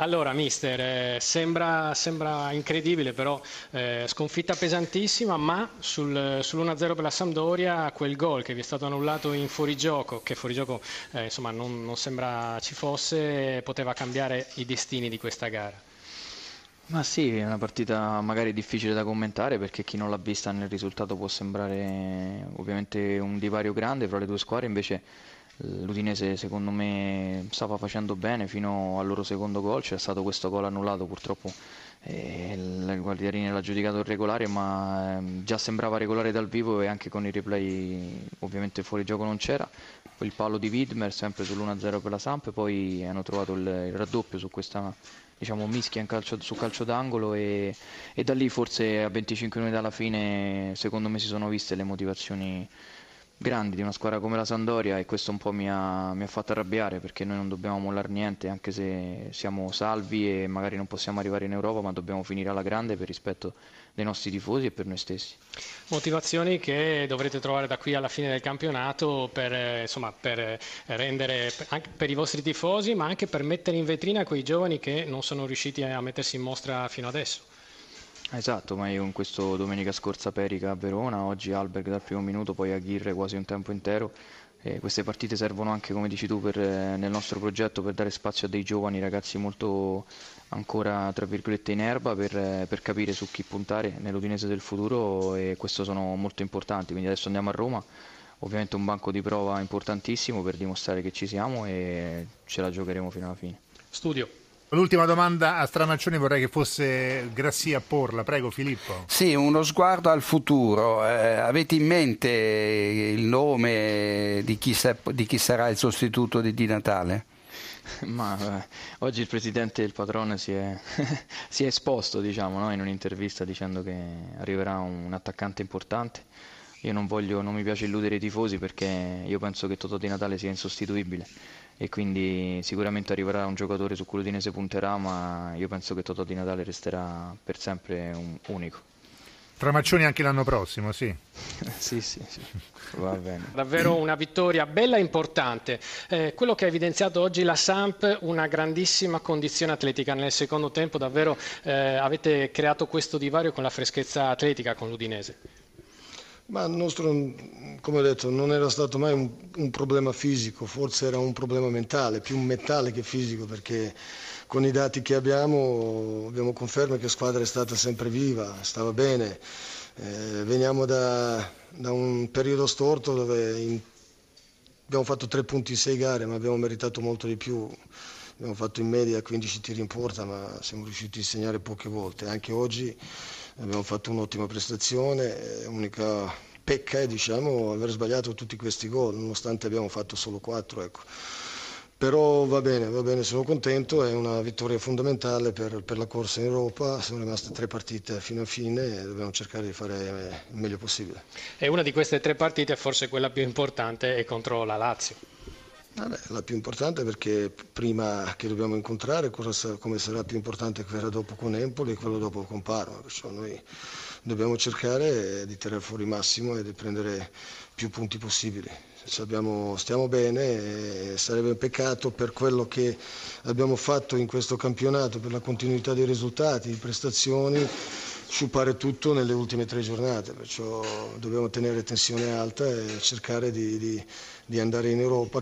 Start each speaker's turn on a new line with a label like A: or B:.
A: Allora, mister, eh, sembra, sembra, incredibile, però eh, sconfitta pesantissima, ma sul, sull'1-0 per la Sampdoria, quel gol che vi è stato annullato in fuorigioco, che fuorigioco eh, insomma, non, non sembra ci fosse, poteva cambiare i destini di questa gara.
B: Ma sì, è una partita magari difficile da commentare perché chi non l'ha vista nel risultato può sembrare ovviamente un divario grande fra le due squadre, invece L'Udinese secondo me stava facendo bene fino al loro secondo gol, c'è stato questo gol annullato purtroppo eh, il Guardiarini l'ha giudicato irregolare ma eh, già sembrava regolare dal vivo e anche con i replay ovviamente fuori gioco non c'era. Il palo di Widmer sempre sull'1-0 per la Samp, poi hanno trovato il, il raddoppio su questa diciamo, mischia calcio, su calcio d'angolo e, e da lì forse a 25 minuti dalla fine secondo me si sono viste le motivazioni grandi di una squadra come la Sandoria e questo un po' mi ha, mi ha, fatto arrabbiare perché noi non dobbiamo mollare niente anche se siamo salvi e magari non possiamo arrivare in Europa ma dobbiamo finire alla grande per rispetto dei nostri tifosi e per noi stessi.
A: Motivazioni che dovrete trovare da qui alla fine del campionato per, insomma, per rendere anche per i vostri tifosi ma anche per mettere in vetrina quei giovani che non sono riusciti a mettersi in mostra fino adesso.
B: Esatto, ma io con questo domenica scorsa Perica a Verona, oggi Alberg dal primo minuto, poi Aguirre quasi un tempo intero. E queste partite servono anche, come dici tu, per, nel nostro progetto per dare spazio a dei giovani ragazzi molto ancora tra virgolette in erba per, per capire su chi puntare nell'Udinese del futuro e questo sono molto importanti. Quindi adesso andiamo a Roma, ovviamente un banco di prova importantissimo per dimostrare che ci siamo e ce la giocheremo fino alla fine.
A: Studio.
C: L'ultima domanda a Stramaccioni vorrei che fosse Grassia a porla, prego Filippo.
D: Sì, uno sguardo al futuro. Eh, avete in mente il nome di chi, sa- di chi sarà il sostituto di Di Natale?
B: Ma eh, oggi il presidente del Patrone si è, si è esposto diciamo, no? in un'intervista dicendo che arriverà un attaccante importante. Io non, voglio, non mi piace illudere i tifosi perché io penso che Totò Di Natale sia insostituibile e quindi sicuramente arriverà un giocatore su cui l'Udinese punterà, ma io penso che Totò di Natale resterà per sempre un unico.
C: Tramaccioni anche l'anno prossimo, sì.
B: sì, sì, sì, va bene.
A: Davvero una vittoria bella e importante. Eh, quello che ha evidenziato oggi la Samp, una grandissima condizione atletica. Nel secondo tempo davvero eh, avete creato questo divario con la freschezza atletica con l'Udinese.
E: Ma il nostro, come ho detto, non era stato mai un, un, problema fisico, forse era un problema mentale, più mentale che fisico, perché con i dati che abbiamo abbiamo conferma che la squadra è stata sempre viva, stava bene. Eh, veniamo da, da, un periodo storto dove in, abbiamo fatto tre punti in sei gare, ma abbiamo meritato molto di più. Abbiamo fatto in media 15 tiri in porta, ma siamo riusciti a segnare poche volte. Anche oggi abbiamo fatto un'ottima prestazione, l'unica pecca è diciamo, aver sbagliato tutti questi gol, nonostante abbiamo fatto solo quattro. Ecco. Però va bene, va bene, sono contento, è una vittoria fondamentale per, per, la corsa in Europa, sono rimaste tre partite fino a fine e dobbiamo cercare di fare il meglio possibile.
A: E una di queste tre partite, forse quella più importante, è contro la Lazio.
E: Vabbè, la più importante perché prima che dobbiamo incontrare cosa, come sarà più importante quella dopo con Empoli e quello dopo con Parma, perciò noi dobbiamo cercare di tirare fuori massimo e di prendere più punti possibili. Abbiamo, stiamo bene, sarebbe un peccato per quello che abbiamo fatto in questo campionato, per la continuità dei risultati, di prestazioni, sciupare tutto nelle ultime tre giornate, perciò dobbiamo tenere tensione alta e cercare di, di, di andare in Europa